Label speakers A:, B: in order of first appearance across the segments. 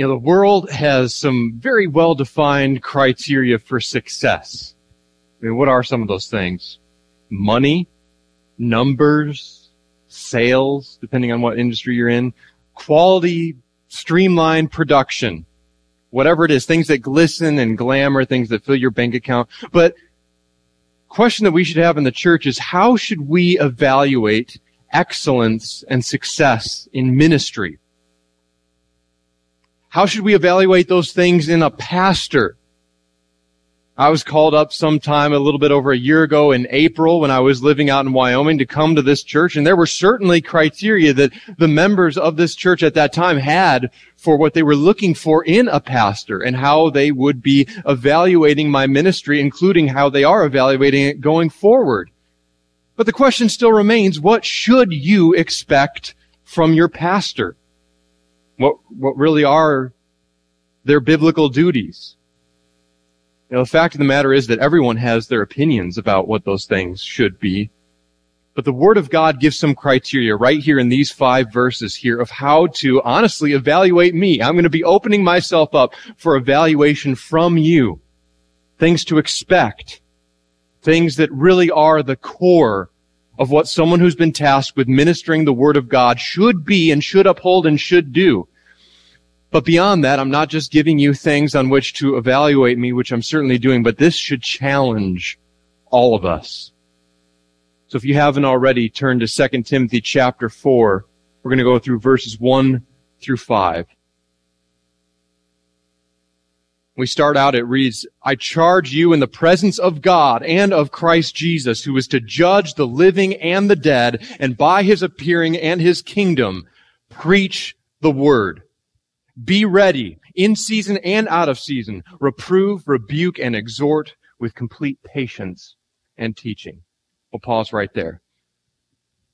A: You know, the world has some very well defined criteria for success. I mean, what are some of those things? Money, numbers, sales, depending on what industry you're in, quality, streamlined production, whatever it is, things that glisten and glamour, things that fill your bank account. But question that we should have in the church is how should we evaluate excellence and success in ministry? How should we evaluate those things in a pastor? I was called up sometime a little bit over a year ago in April when I was living out in Wyoming to come to this church. And there were certainly criteria that the members of this church at that time had for what they were looking for in a pastor and how they would be evaluating my ministry, including how they are evaluating it going forward. But the question still remains, what should you expect from your pastor? What, what really are their biblical duties? You know, the fact of the matter is that everyone has their opinions about what those things should be. But the Word of God gives some criteria right here in these five verses here of how to honestly evaluate me. I'm going to be opening myself up for evaluation from you. Things to expect. Things that really are the core of what someone who's been tasked with ministering the Word of God should be and should uphold and should do. But beyond that, I'm not just giving you things on which to evaluate me, which I'm certainly doing, but this should challenge all of us. So if you haven't already, turn to 2 Timothy chapter 4. We're going to go through verses 1 through 5. We start out, it reads, I charge you in the presence of God and of Christ Jesus, who is to judge the living and the dead, and by his appearing and his kingdom, preach the word. Be ready in season and out of season. Reprove, rebuke, and exhort with complete patience and teaching. We'll pause right there.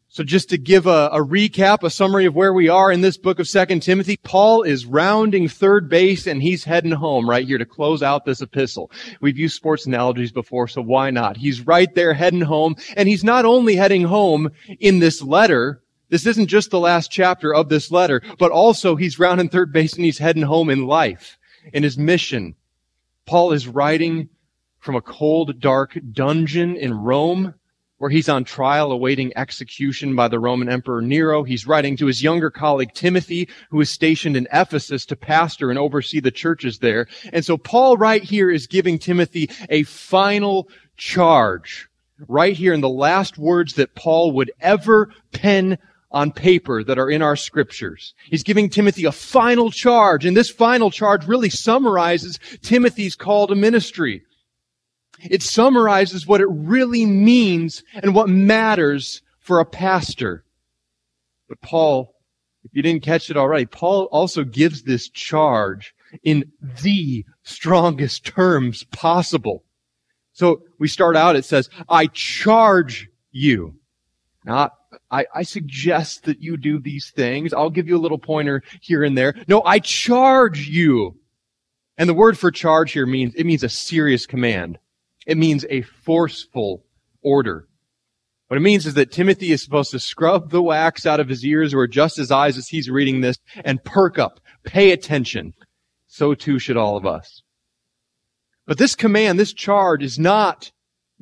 A: So just to give a, a, recap, a summary of where we are in this book of Second Timothy, Paul is rounding third base and he's heading home right here to close out this epistle. We've used sports analogies before, so why not? He's right there heading home and he's not only heading home in this letter, this isn't just the last chapter of this letter, but also he's rounding third base and he's heading home in life, in his mission. Paul is writing from a cold, dark dungeon in Rome where he's on trial awaiting execution by the Roman Emperor Nero. He's writing to his younger colleague Timothy, who is stationed in Ephesus to pastor and oversee the churches there. And so Paul right here is giving Timothy a final charge. Right here in the last words that Paul would ever pen on paper that are in our scriptures. He's giving Timothy a final charge, and this final charge really summarizes Timothy's call to ministry. It summarizes what it really means and what matters for a pastor. But Paul, if you didn't catch it already, Paul also gives this charge in the strongest terms possible. So we start out, it says, I charge you. Not I, I suggest that you do these things. I'll give you a little pointer here and there. No, I charge you. And the word for charge here means, it means a serious command. It means a forceful order. What it means is that Timothy is supposed to scrub the wax out of his ears or adjust his eyes as he's reading this and perk up, pay attention. So too should all of us. But this command, this charge is not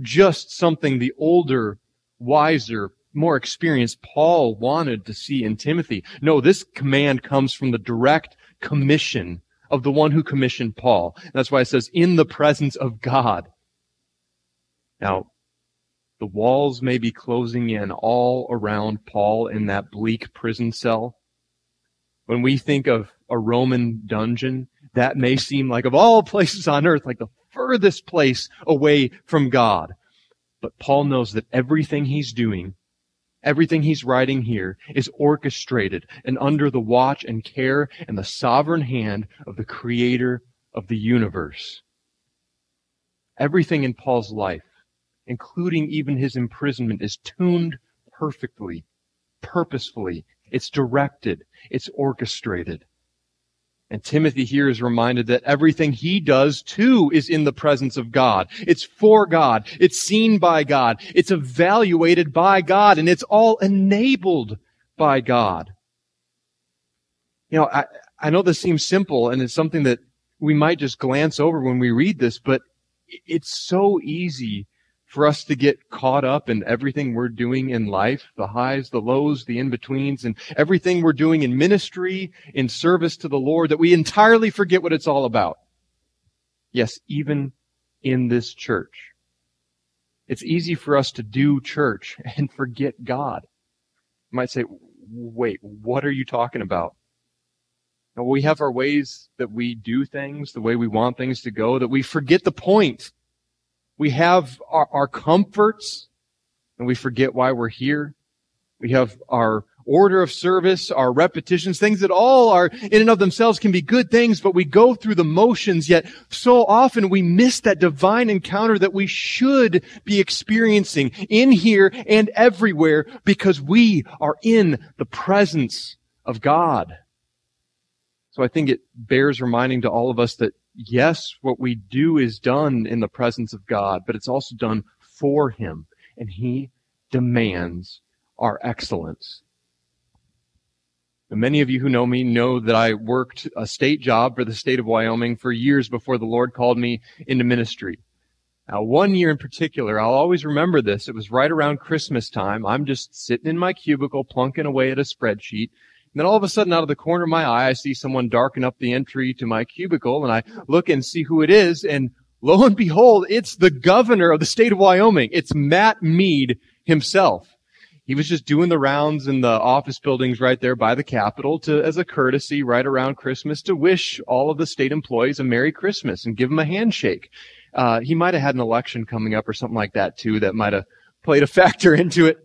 A: just something the older, wiser more experienced Paul wanted to see in Timothy. No, this command comes from the direct commission of the one who commissioned Paul. That's why it says, in the presence of God. Now, the walls may be closing in all around Paul in that bleak prison cell. When we think of a Roman dungeon, that may seem like of all places on earth, like the furthest place away from God. But Paul knows that everything he's doing Everything he's writing here is orchestrated and under the watch and care and the sovereign hand of the creator of the universe. Everything in Paul's life, including even his imprisonment, is tuned perfectly, purposefully. It's directed. It's orchestrated. And Timothy here is reminded that everything he does too is in the presence of God. It's for God. It's seen by God. It's evaluated by God and it's all enabled by God. You know, I, I know this seems simple and it's something that we might just glance over when we read this, but it's so easy for us to get caught up in everything we're doing in life, the highs, the lows, the in-betweens, and everything we're doing in ministry, in service to the Lord, that we entirely forget what it's all about. Yes, even in this church. It's easy for us to do church and forget God. You might say, wait, what are you talking about? Now, we have our ways that we do things, the way we want things to go, that we forget the point we have our, our comforts and we forget why we're here. We have our order of service, our repetitions, things that all are in and of themselves can be good things, but we go through the motions, yet so often we miss that divine encounter that we should be experiencing in here and everywhere because we are in the presence of God. So I think it bears reminding to all of us that yes, what we do is done in the presence of God, but it's also done for Him. And He demands our excellence. many of you who know me know that I worked a state job for the state of Wyoming for years before the Lord called me into ministry. Now, one year in particular, I'll always remember this. It was right around Christmas time. I'm just sitting in my cubicle, plunking away at a spreadsheet, then all of a sudden, out of the corner of my eye, I see someone darken up the entry to my cubicle, and I look and see who it is, and lo and behold, it's the governor of the state of Wyoming. It's Matt Mead himself. He was just doing the rounds in the office buildings right there by the Capitol to, as a courtesy right around Christmas to wish all of the state employees a Merry Christmas and give them a handshake. Uh, he might have had an election coming up or something like that too that might have played a factor into it.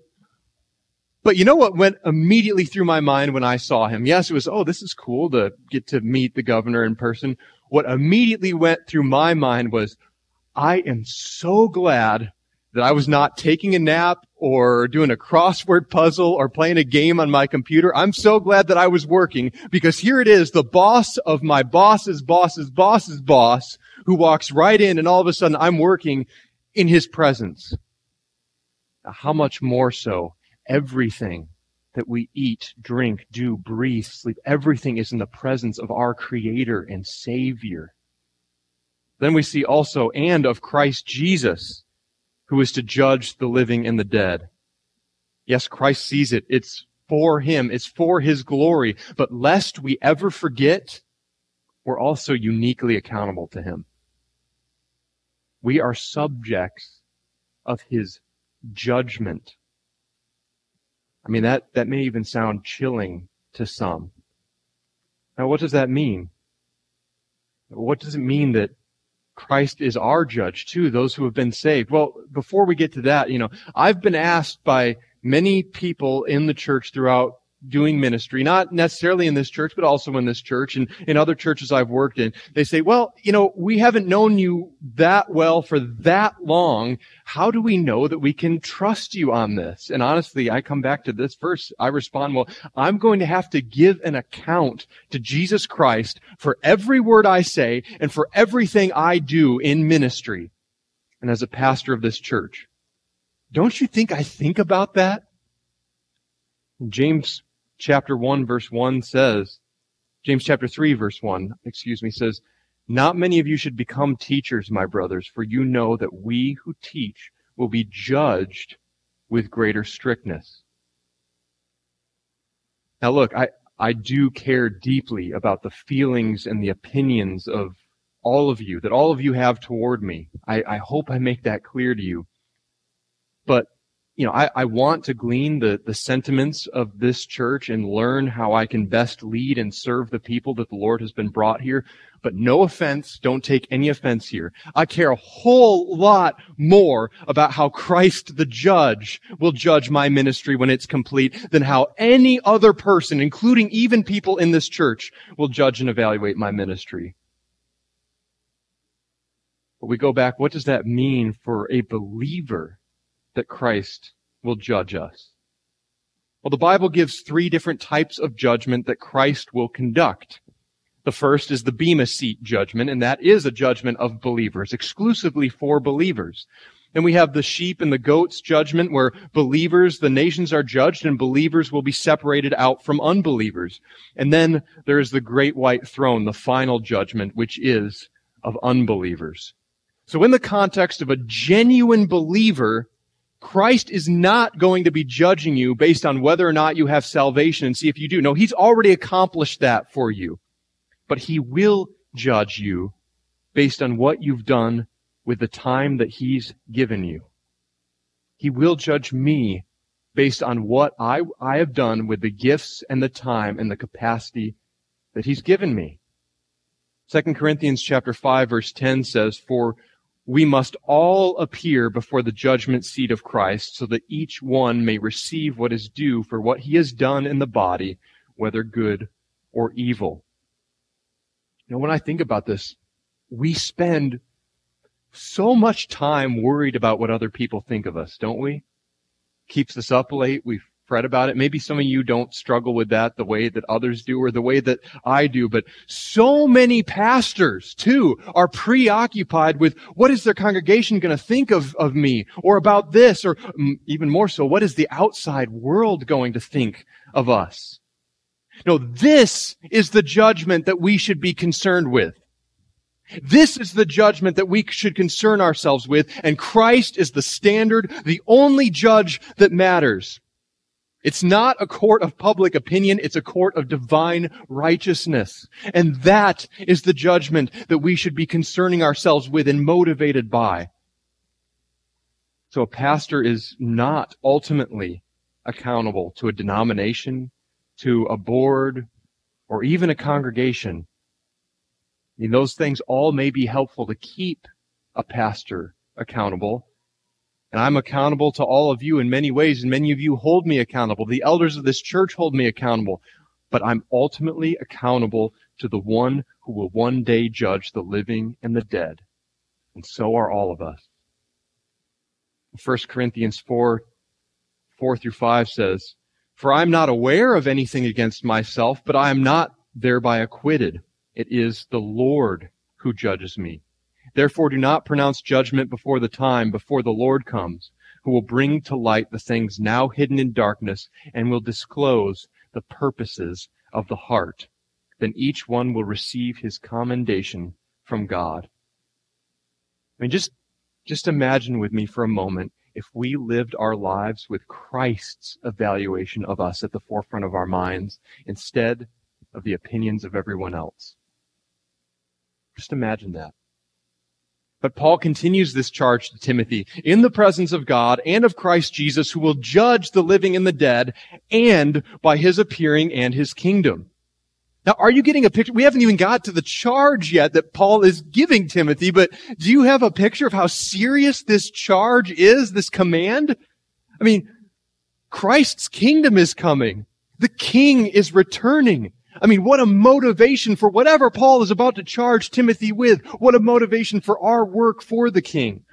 A: But you know what went immediately through my mind when I saw him? Yes, it was, oh, this is cool to get to meet the governor in person. What immediately went through my mind was, I am so glad that I was not taking a nap or doing a crossword puzzle or playing a game on my computer. I'm so glad that I was working because here it is, the boss of my boss's boss's boss's boss who walks right in and all of a sudden I'm working in his presence. How much more so everything that we eat, drink, do, breathe, sleep, everything is in the presence of our Creator and Savior. Then we see also, and of Christ Jesus, who is to judge the living and the dead. Yes, Christ sees it. It's for Him. It's for His glory. But lest we ever forget, we're also uniquely accountable to Him. We are subjects of His judgment. I mean, that, that may even sound chilling to some. Now, what does that mean? What does it mean that Christ is our judge too, those who have been saved? Well, before we get to that, you know, I've been asked by many people in the church throughout doing ministry, not necessarily in this church, but also in this church and in other churches I've worked in. They say, well, you know, we haven't known you that well for that long. How do we know that we can trust you on this? And honestly, I come back to this verse. I respond, well, I'm going to have to give an account to Jesus Christ for every word I say and for everything I do in ministry and as a pastor of this church. Don't you think I think about that? James chapter 1 verse 1 says, James chapter 3 verse 1, excuse me, says, Not many of you should become teachers, my brothers, for you know that we who teach will be judged with greater strictness. Now look, I, I do care deeply about the feelings and the opinions of all of you, that all of you have toward me. I, I hope I make that clear to you. But you know, I, I want to glean the, the sentiments of this church and learn how I can best lead and serve the people that the Lord has been brought here. But no offense, don't take any offense here. I care a whole lot more about how Christ the judge will judge my ministry when it's complete than how any other person, including even people in this church, will judge and evaluate my ministry. But we go back, what does that mean for a believer? That Christ will judge us? Well, the Bible gives three different types of judgment that Christ will conduct. The first is the Bema Seat judgment, and that is a judgment of believers, exclusively for believers. And we have the sheep and the goats judgment where believers, the nations are judged and believers will be separated out from unbelievers. And then there is the great white throne, the final judgment, which is of unbelievers. So in the context of a genuine believer, Christ is not going to be judging you based on whether or not you have salvation and see if you do. No, He's already accomplished that for you. But He will judge you based on what you've done with the time that He's given you. He will judge me based on what I, I have done with the gifts and the time and the capacity that He's given me. 2 Corinthians chapter 5 verse 10 says, For we must all appear before the judgment seat of Christ so that each one may receive what is due for what he has done in the body, whether good or evil. You know, when I think about this, we spend so much time worried about what other people think of us, don't we? Keeps us up late. We fret about it. Maybe some of you don't struggle with that the way that others do or the way that I do, but so many pastors too are preoccupied with what is their congregation going to think of, of me or about this or mm, even more so, what is the outside world going to think of us? No, this is the judgment that we should be concerned with. This is the judgment that we should concern ourselves with, and Christ is the standard, the only judge that matters. It's not a court of public opinion, it's a court of divine righteousness. And that is the judgment that we should be concerning ourselves with and motivated by. So a pastor is not ultimately accountable to a denomination, to a board, or even a congregation. I mean, those things all may be helpful to keep a pastor accountable, and I'm accountable to all of you in many ways, and many of you hold me accountable. The elders of this church hold me accountable. But I'm ultimately accountable to the one who will one day judge the living and the dead. And so are all of us. 1 Corinthians 4, 4 through 5 says, For I am not aware of anything against myself, but I am not thereby acquitted. It is the Lord who judges me. Therefore do not pronounce judgment before the time, before the Lord comes, who will bring to light the things now hidden in darkness and will disclose the purposes of the heart. Then each one will receive his commendation from God. I mean, just, just imagine with me for a moment if we lived our lives with Christ's evaluation of us at the forefront of our minds instead of the opinions of everyone else. Just imagine that. But Paul continues this charge to Timothy in the presence of God and of Christ Jesus who will judge the living and the dead and by his appearing and his kingdom. Now, are you getting a picture? We haven't even got to the charge yet that Paul is giving Timothy, but do you have a picture of how serious this charge is, this command? I mean, Christ's kingdom is coming. The king is returning. I mean, what a motivation for whatever Paul is about to charge Timothy with. What a motivation for our work for the king.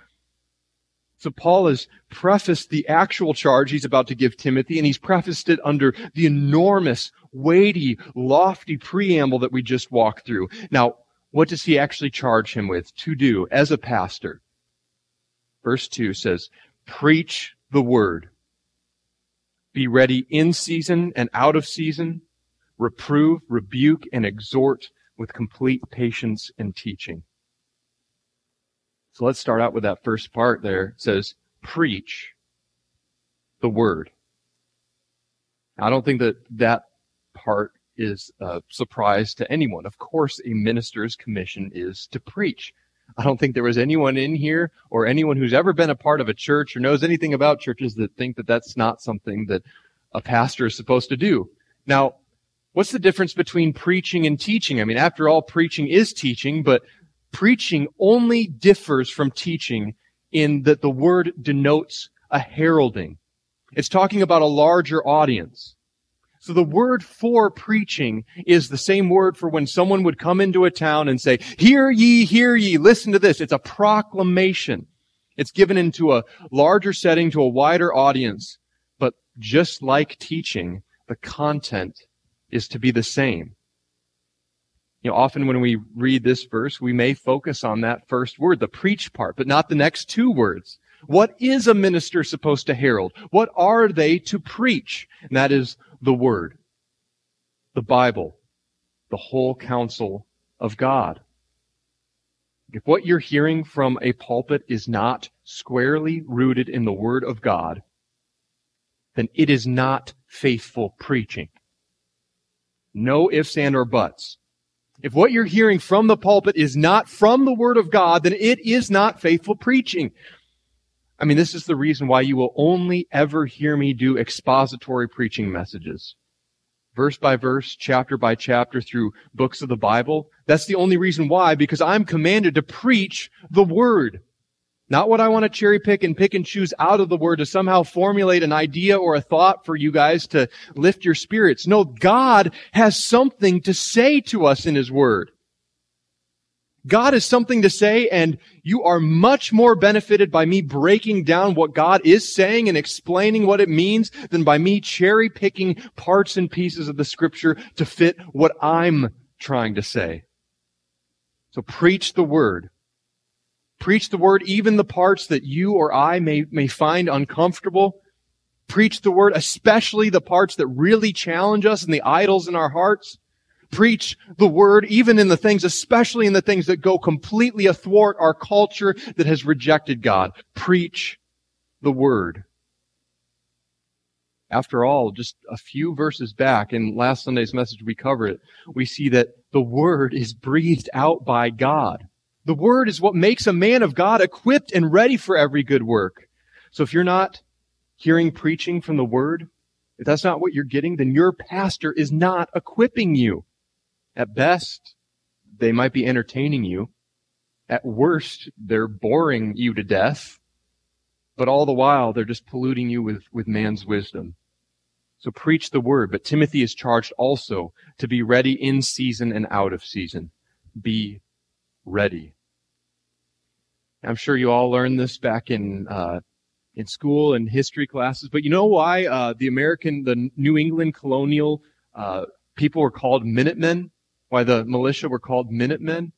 A: So Paul has prefaced the actual charge he's about to give Timothy, and he's prefaced it under the enormous, weighty, lofty preamble that we just walked through. Now, what does he actually charge him with to do as a pastor? Verse 2 says, Preach the word. Be ready in season and out of season reprove, rebuke, and exhort with complete patience and teaching. So let's start out with that first part there. It says, preach the word. I don't think that that part is a surprise to anyone. Of course, a minister's commission is to preach. I don't think there was anyone in here or anyone who's ever been a part of a church or knows anything about churches that think that that's not something that a pastor is supposed to do. Now, What's the difference between preaching and teaching? I mean, after all, preaching is teaching, but preaching only differs from teaching in that the word denotes a heralding. It's talking about a larger audience. So the word for preaching is the same word for when someone would come into a town and say, hear ye, hear ye, listen to this. It's a proclamation. It's given into a larger setting to a wider audience. But just like teaching, the content is to be the same. You know, often when we read this verse, we may focus on that first word, the preach part, but not the next two words. What is a minister supposed to herald? What are they to preach? And that is the Word, the Bible, the whole counsel of God. If what you're hearing from a pulpit is not squarely rooted in the Word of God, then it is not faithful preaching. No ifs and or buts. If what you're hearing from the pulpit is not from the Word of God, then it is not faithful preaching. I mean, this is the reason why you will only ever hear me do expository preaching messages. Verse by verse, chapter by chapter through books of the Bible. That's the only reason why, because I'm commanded to preach the Word. Not what I want to cherry pick and pick and choose out of the Word to somehow formulate an idea or a thought for you guys to lift your spirits. No, God has something to say to us in His Word. God has something to say and you are much more benefited by me breaking down what God is saying and explaining what it means than by me cherry picking parts and pieces of the scripture to fit what I'm trying to say. So preach the word. Preach the word, even the parts that you or I may, may find uncomfortable. Preach the word, especially the parts that really challenge us and the idols in our hearts preach the word, even in the things, especially in the things that go completely athwart our culture that has rejected God. Preach the word. After all, just a few verses back in last Sunday's message, we covered it. We see that the word is breathed out by God. The word is what makes a man of God equipped and ready for every good work. So if you're not hearing preaching from the word, if that's not what you're getting, then your pastor is not equipping you. At best, they might be entertaining you. At worst, they're boring you to death. But all the while, they're just polluting you with, with man's wisdom. So preach the word. But Timothy is charged also to be ready in season and out of season. Be ready. I'm sure you all learned this back in uh, in school and history classes. But you know why uh, the American, the New England colonial uh, people were called Minutemen? why the militia were called Minutemen?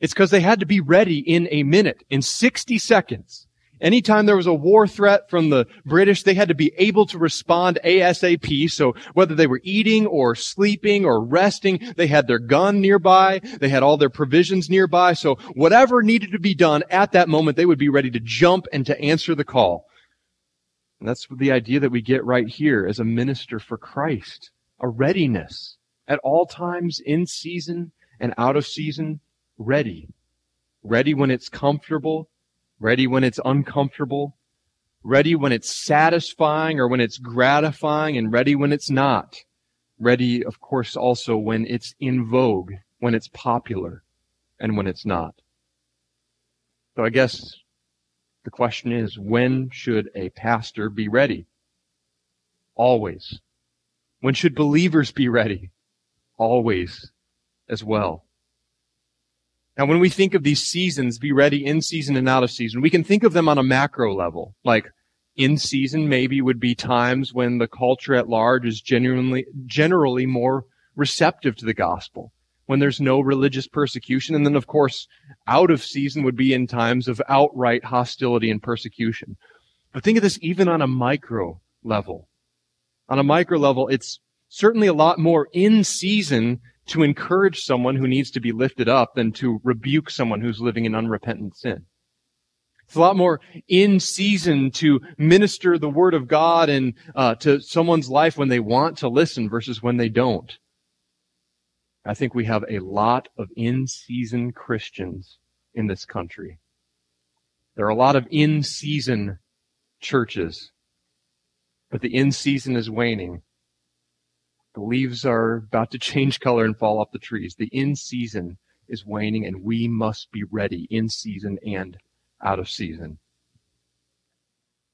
A: It's because they had to be ready in a minute, in 60 seconds. Anytime there was a war threat from the British, they had to be able to respond ASAP. So whether they were eating or sleeping or resting, they had their gun nearby. They had all their provisions nearby. So whatever needed to be done at that moment, they would be ready to jump and to answer the call. And that's the idea that we get right here as a minister for Christ. A readiness at all times, in season and out of season, ready. Ready when it's comfortable, ready when it's uncomfortable, ready when it's satisfying or when it's gratifying, and ready when it's not. Ready, of course, also when it's in vogue, when it's popular, and when it's not. So I guess the question is, when should a pastor be ready? Always. When should believers be ready? always as well. Now, when we think of these seasons, be ready in season and out of season, we can think of them on a macro level. Like in season maybe would be times when the culture at large is genuinely, generally more receptive to the gospel, when there's no religious persecution. And then, of course, out of season would be in times of outright hostility and persecution. But think of this even on a micro level. On a micro level, it's certainly a lot more in season to encourage someone who needs to be lifted up than to rebuke someone who's living in unrepentant sin. It's a lot more in season to minister the word of God and uh, to someone's life when they want to listen versus when they don't. I think we have a lot of in season Christians in this country. There are a lot of in season churches, but the in season is waning. The leaves are about to change color and fall off the trees. The in season is waning and we must be ready in season and out of season.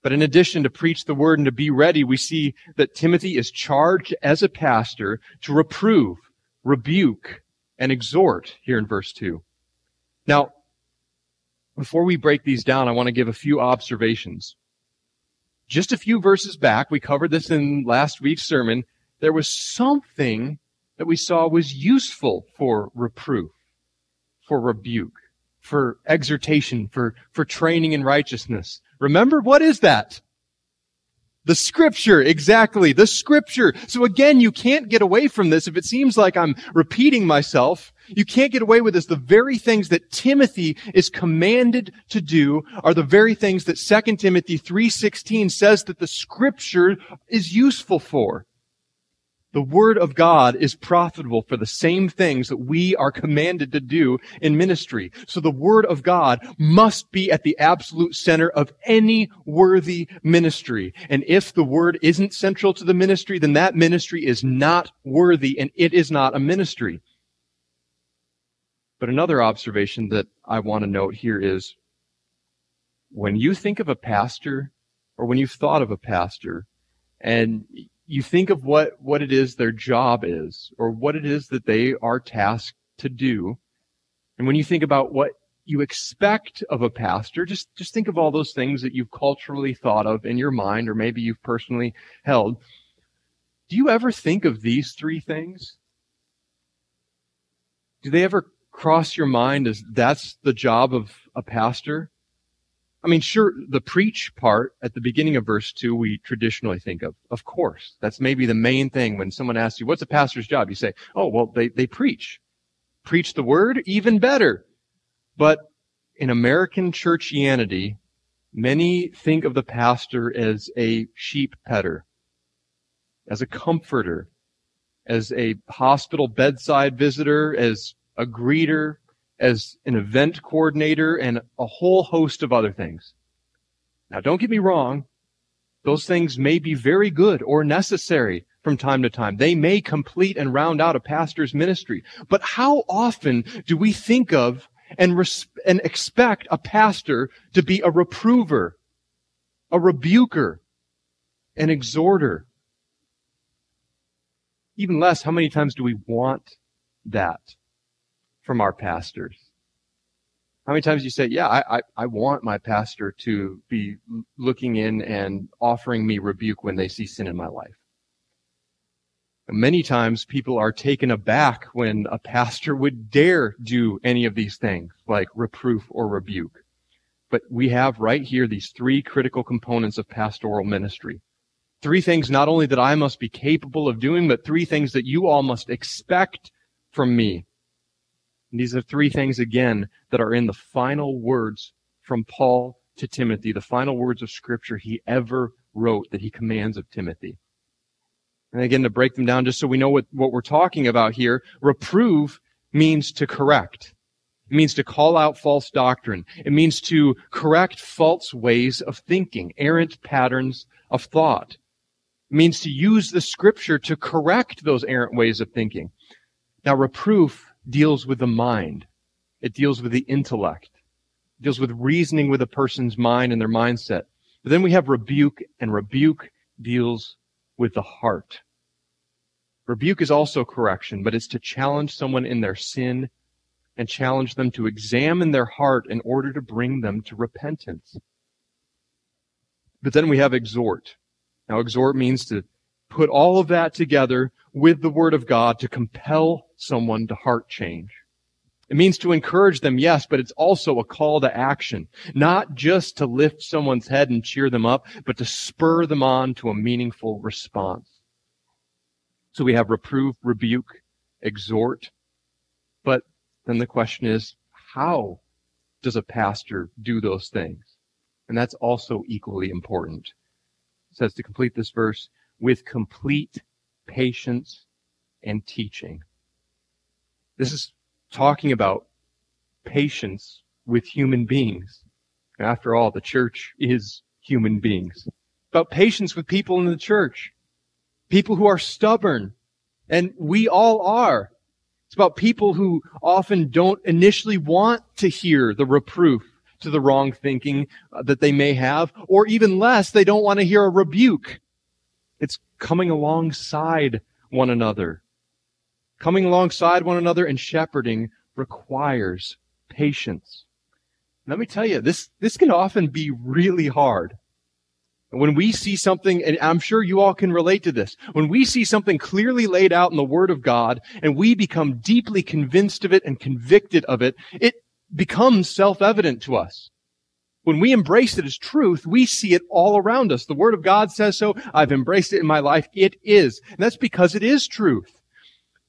A: But in addition to preach the word and to be ready, we see that Timothy is charged as a pastor to reprove, rebuke, and exhort here in verse 2. Now, before we break these down, I want to give a few observations. Just a few verses back, we covered this in last week's sermon, there was something that we saw was useful for reproof, for rebuke, for exhortation, for, for training in righteousness. Remember, what is that? The scripture, exactly, the scripture. So again, you can't get away from this. If it seems like I'm repeating myself, you can't get away with this. The very things that Timothy is commanded to do are the very things that 2 Timothy 3.16 says that the scripture is useful for. The Word of God is profitable for the same things that we are commanded to do in ministry. So the Word of God must be at the absolute center of any worthy ministry. And if the Word isn't central to the ministry, then that ministry is not worthy and it is not a ministry. But another observation that I want to note here is when you think of a pastor or when you've thought of a pastor and you think of what, what it is their job is or what it is that they are tasked to do. And when you think about what you expect of a pastor, just, just think of all those things that you've culturally thought of in your mind or maybe you've personally held. Do you ever think of these three things? Do they ever cross your mind as that's the job of a pastor? I mean, sure, the preach part at the beginning of verse 2, we traditionally think of. Of course. That's maybe the main thing when someone asks you, what's a pastor's job? You say, oh, well, they, they preach. Preach the word? Even better. But in American churchianity, many think of the pastor as a sheep petter, as a comforter, as a hospital bedside visitor, as a greeter, as an event coordinator and a whole host of other things. Now, don't get me wrong. Those things may be very good or necessary from time to time. They may complete and round out a pastor's ministry. But how often do we think of and, res- and expect a pastor to be a reprover, a rebuker, an exhorter? Even less, how many times do we want that? From our pastors? How many times you say, yeah, I, I, I, want my pastor to be looking in and offering me rebuke when they see sin in my life? Many times people are taken aback when a pastor would dare do any of these things, like reproof or rebuke. But we have right here these three critical components of pastoral ministry. Three things not only that I must be capable of doing, but three things that you all must expect from me and these are three things again that are in the final words from Paul to Timothy, the final words of scripture he ever wrote that he commands of Timothy. And again, to break them down just so we know what, what we're talking about here, reprove means to correct. It means to call out false doctrine. It means to correct false ways of thinking, errant patterns of thought. It means to use the scripture to correct those errant ways of thinking. Now, reproof deals with the mind. It deals with the intellect. It deals with reasoning with a person's mind and their mindset. But then we have rebuke, and rebuke deals with the heart. Rebuke is also correction, but it's to challenge someone in their sin and challenge them to examine their heart in order to bring them to repentance. But then we have exhort. Now, exhort means to put all of that together with the Word of God to compel someone to heart change. It means to encourage them, yes, but it's also a call to action. Not just to lift someone's head and cheer them up, but to spur them on to a meaningful response. So we have reprove, rebuke, exhort. But then the question is, how does a pastor do those things? And that's also equally important. It says to complete this verse, with complete patience and teaching. This is talking about patience with human beings. After all, the church is human beings. About patience with people in the church. People who are stubborn. And we all are. It's about people who often don't initially want to hear the reproof to the wrong thinking uh, that they may have, or even less, they don't want to hear a rebuke it's coming alongside one another. Coming alongside one another and shepherding requires patience. Let me tell you, this, this can often be really hard. When we see something, and I'm sure you all can relate to this, when we see something clearly laid out in the Word of God and we become deeply convinced of it and convicted of it, it, becomes self-evident to us. When we embrace it as truth, we see it all around us. The Word of God says so. I've embraced it in my life. It is. And that's because it is truth.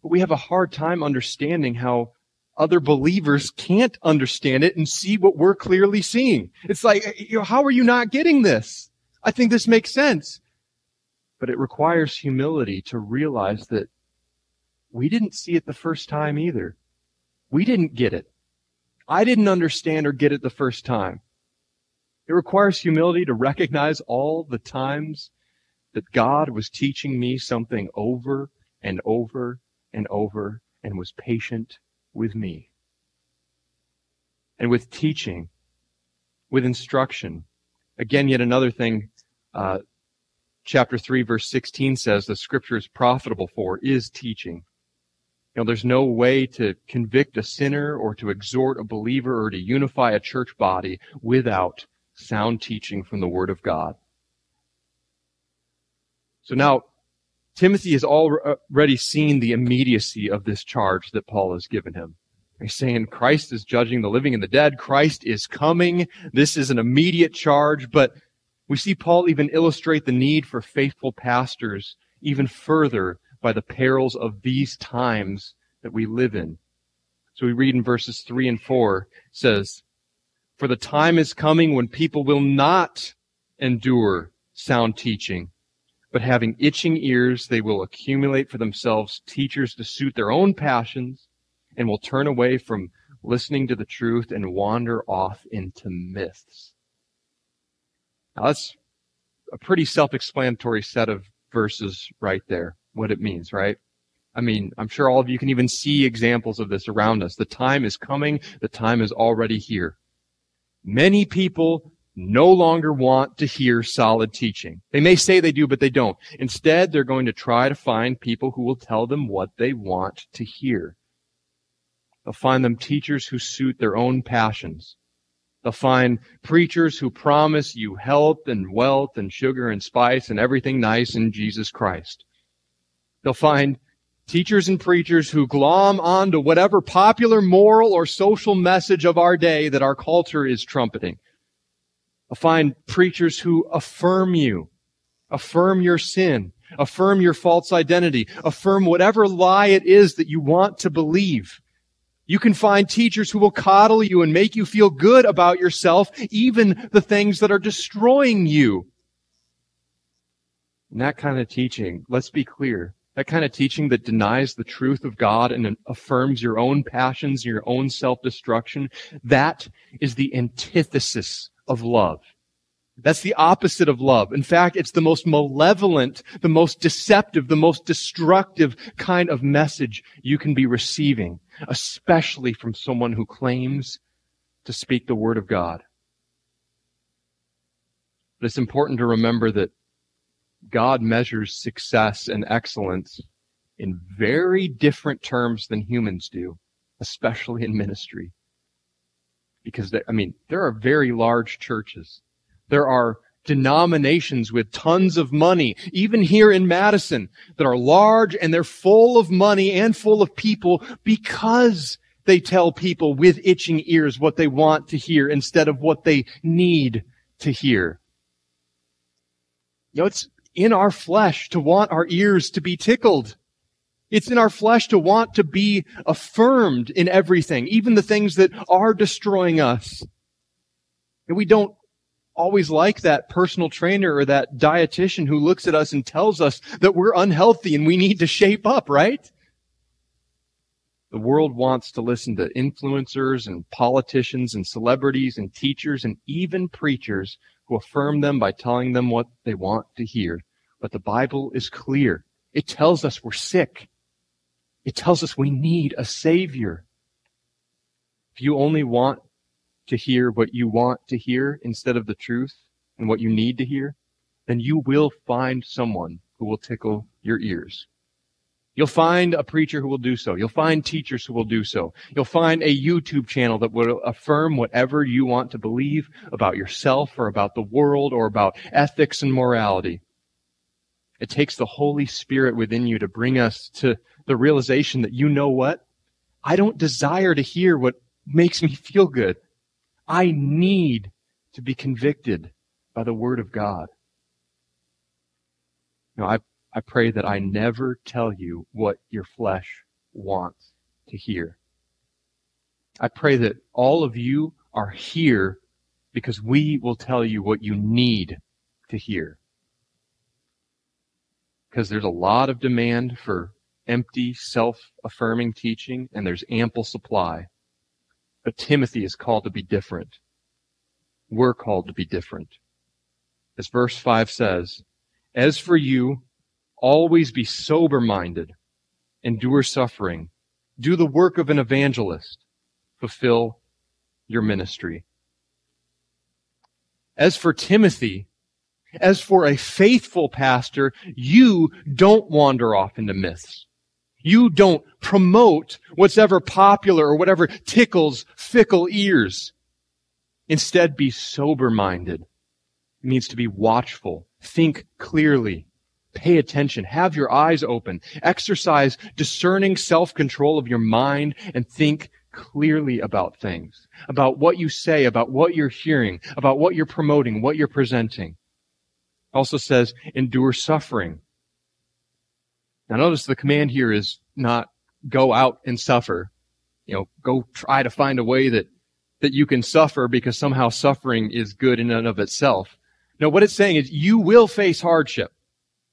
A: But we have a hard time understanding how other believers can't understand it and see what we're clearly seeing. It's like, you know, how are you not getting this? I think this makes sense. But it requires humility to realize that we didn't see it the first time either. We didn't get it. I didn't understand or get it the first time. It requires humility to recognize all the times that God was teaching me something over and over and over and was patient with me. And with teaching, with instruction. Again, yet another thing, uh, chapter 3, verse 16 says the scripture is profitable for is teaching. You know, there's no way to convict a sinner or to exhort a believer or to unify a church body without sound teaching from the Word of God. So now, Timothy has already seen the immediacy of this charge that Paul has given him. He's saying Christ is judging the living and the dead. Christ is coming. This is an immediate charge, but we see Paul even illustrate the need for faithful pastors even further by the perils of these times that we live in. So we read in verses 3 and 4 says, For the time is coming when people will not endure sound teaching but having itching ears, they will accumulate for themselves teachers to suit their own passions and will turn away from listening to the truth and wander off into myths. Now that's a pretty self-explanatory set of verses right there, what it means, right? I mean, I'm sure all of you can even see examples of this around us. The time is coming. The time is already here. Many people no longer want to hear solid teaching. They may say they do, but they don't. Instead, they're going to try to find people who will tell them what they want to hear. They'll find them teachers who suit their own passions. They'll find preachers who promise you health and wealth and sugar and spice and everything nice in Jesus Christ. They'll find teachers and preachers who glom onto whatever popular moral or social message of our day that our culture is trumpeting find preachers who affirm you, affirm your sin, affirm your false identity, affirm whatever lie it is that you want to believe. You can find teachers who will coddle you and make you feel good about yourself, even the things that are destroying you. And that kind of teaching, let's be clear, that kind of teaching that denies the truth of God and affirms your own passions, your own self-destruction, that is the antithesis of love. That's the opposite of love. In fact, it's the most malevolent, the most deceptive, the most destructive kind of message you can be receiving, especially from someone who claims to speak the word of God. But it's important to remember that God measures success and excellence in very different terms than humans do, especially in ministry because I mean, there are very large churches. There are denominations with tons of money, even here in Madison, that are large and they're full of money and full of people because they tell people with itching ears what they want to hear instead of what they need to hear. You know, it's in our flesh to want our ears to be tickled. It's in our flesh to want to be affirmed in everything, even the things that are destroying us. And we don't always like that personal trainer or that dietitian who looks at us and tells us that we're unhealthy and we need to shape up, right? The world wants to listen to influencers and politicians and celebrities and teachers and even preachers who affirm them by telling them what they want to hear. But the Bible is clear. It tells us we're sick. It tells us we need a Savior. If you only want to hear what you want to hear instead of the truth and what you need to hear, then you will find someone who will tickle your ears. You'll find a preacher who will do so. You'll find teachers who will do so. You'll find a YouTube channel that will affirm whatever you want to believe about yourself or about the world or about ethics and morality. It takes the Holy Spirit within you to bring us to the realization that you know what? I don't desire to hear what makes me feel good. I need to be convicted by the Word of God. You know, I, I pray that I never tell you what your flesh wants to hear. I pray that all of you are here because we will tell you what you need to hear. Because there's a lot of demand for empty, self-affirming teaching, and there's ample supply. But Timothy is called to be different. We're called to be different. As verse 5 says, As for you, always be sober-minded, endure suffering, do the work of an evangelist, fulfill your ministry. As for Timothy, as for a faithful pastor, you don't wander off into myths. You don't promote what's ever popular or whatever tickles fickle ears. Instead, be sober minded. It means to be watchful, think clearly, pay attention, have your eyes open, exercise discerning self control of your mind, and think clearly about things, about what you say, about what you're hearing, about what you're promoting, what you're presenting. Also says, endure suffering. Now notice the command here is not go out and suffer. You know, go try to find a way that, that you can suffer because somehow suffering is good in and of itself. No, what it's saying is you will face hardship.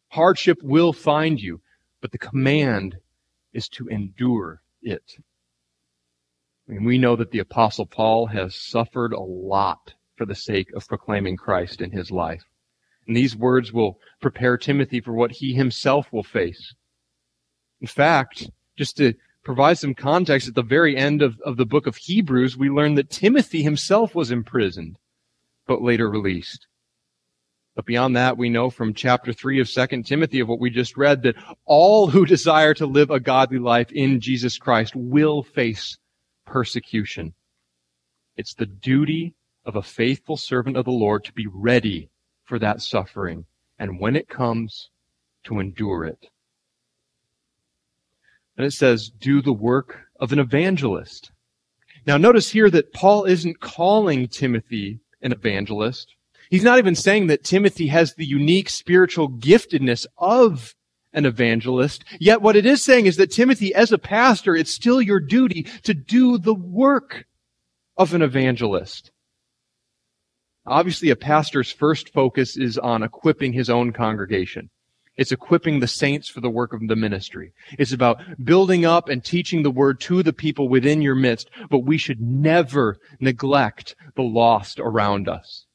A: Hardship will find you, but the command is to endure it. I mean, we know that the apostle Paul has suffered a lot for the sake of proclaiming Christ in his life. And these words will prepare Timothy for what he himself will face. In fact, just to provide some context, at the very end of, of the book of Hebrews, we learn that Timothy himself was imprisoned, but later released. But beyond that, we know from chapter 3 of 2 Timothy of what we just read that all who desire to live a godly life in Jesus Christ will face persecution. It's the duty of a faithful servant of the Lord to be ready for that suffering, and when it comes, to endure it. And it says, do the work of an evangelist. Now notice here that Paul isn't calling Timothy an evangelist. He's not even saying that Timothy has the unique spiritual giftedness of an evangelist. Yet what it is saying is that Timothy, as a pastor, it's still your duty to do the work of an evangelist. Obviously, a pastor's first focus is on equipping his own congregation. It's equipping the saints for the work of the ministry. It's about building up and teaching the word to the people within your midst, but we should never neglect the lost around us.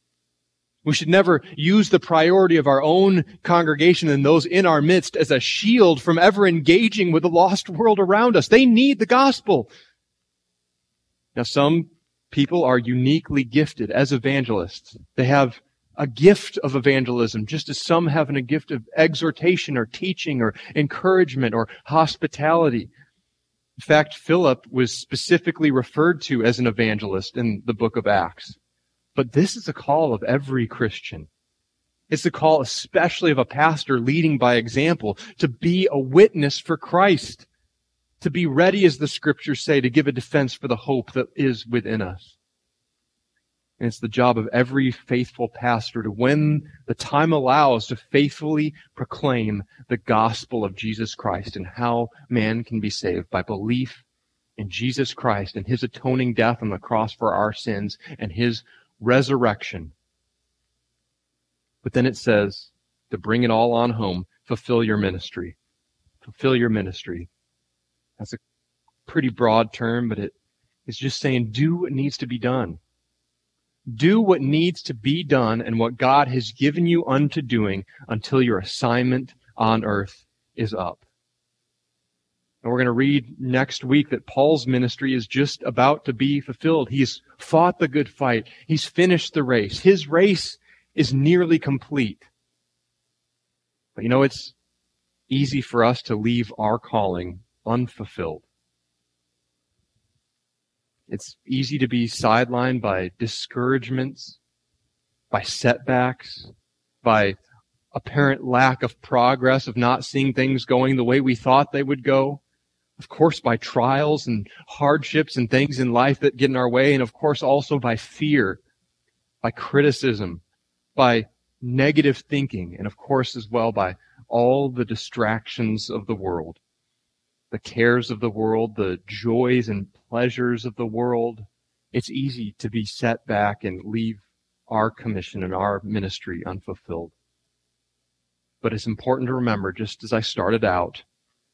A: We should never use the priority of our own congregation and those in our midst as a shield from ever engaging with the lost world around us. They need the gospel. Now, some people are uniquely gifted as evangelists. They have a gift of evangelism, just as some have a gift of exhortation or teaching or encouragement or hospitality. In fact, Philip was specifically referred to as an evangelist in the book of Acts. But this is a call of every Christian. It's a call especially of a pastor leading by example to be a witness for Christ, to be ready, as the scriptures say, to give a defense for the hope that is within us. And it's the job of every faithful pastor to, when the time allows, to faithfully proclaim the gospel of Jesus Christ and how man can be saved by belief in Jesus Christ and his atoning death on the cross for our sins and his resurrection. But then it says, to bring it all on home, fulfill your ministry. Fulfill your ministry. That's a pretty broad term, but it is just saying do what needs to be done. Do what needs to be done and what God has given you unto doing until your assignment on earth is up. And we're going to read next week that Paul's ministry is just about to be fulfilled. He's fought the good fight. He's finished the race. His race is nearly complete. But you know, it's easy for us to leave our calling unfulfilled. It's easy to be sidelined by discouragements, by setbacks, by apparent lack of progress, of not seeing things going the way we thought they would go of course, by trials and hardships and things in life that get in our way, and of course also by fear, by criticism, by negative thinking, and of course as well by all the distractions of the world, the cares of the world, the joys and pleasures of the world. It's easy to be set back and leave our commission and our ministry unfulfilled. But it's important to remember, just as I started out,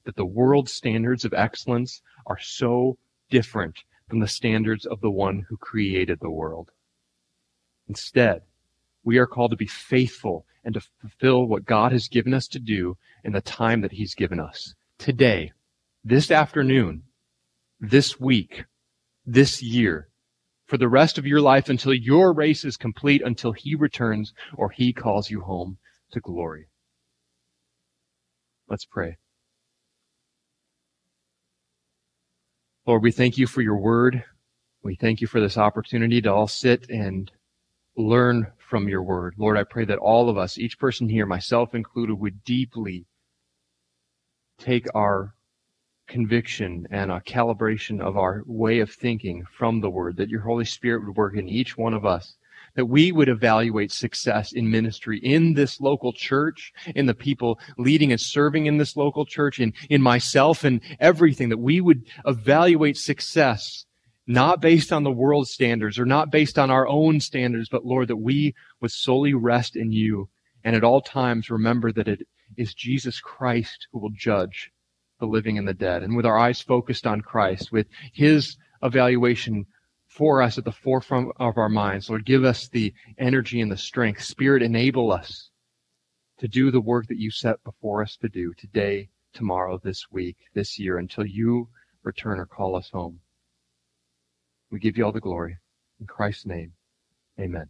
A: that the world's standards of excellence are so different from the standards of the one who created the world. Instead, we are called to be faithful and to fulfill what God has given us to do in the time that He's given us. Today, this afternoon, this week, this year, for the rest of your life until your race is complete, until He returns or He calls you home to glory. Let's pray. Lord, we thank you for your word. We thank you for this opportunity to all sit and learn from your word. Lord, I pray that all of us, each person here, myself included, would deeply take our conviction and a calibration of our way of thinking from the word, that your Holy Spirit would work in each one of us that we would evaluate success in ministry in this local church, in the people leading and serving in this local church, in, in myself and everything, that we would evaluate success not based on the world's standards or not based on our own standards, but Lord, that we would solely rest in you. And at all times remember that it is Jesus Christ who will judge the living and the dead. And with our eyes focused on Christ, with his evaluation for us at the forefront of our minds. Lord, give us the energy and the strength. Spirit, enable us to do the work that you set before us to do today, tomorrow, this week, this year, until you return or call us home. We give you all the glory. In Christ's name, amen.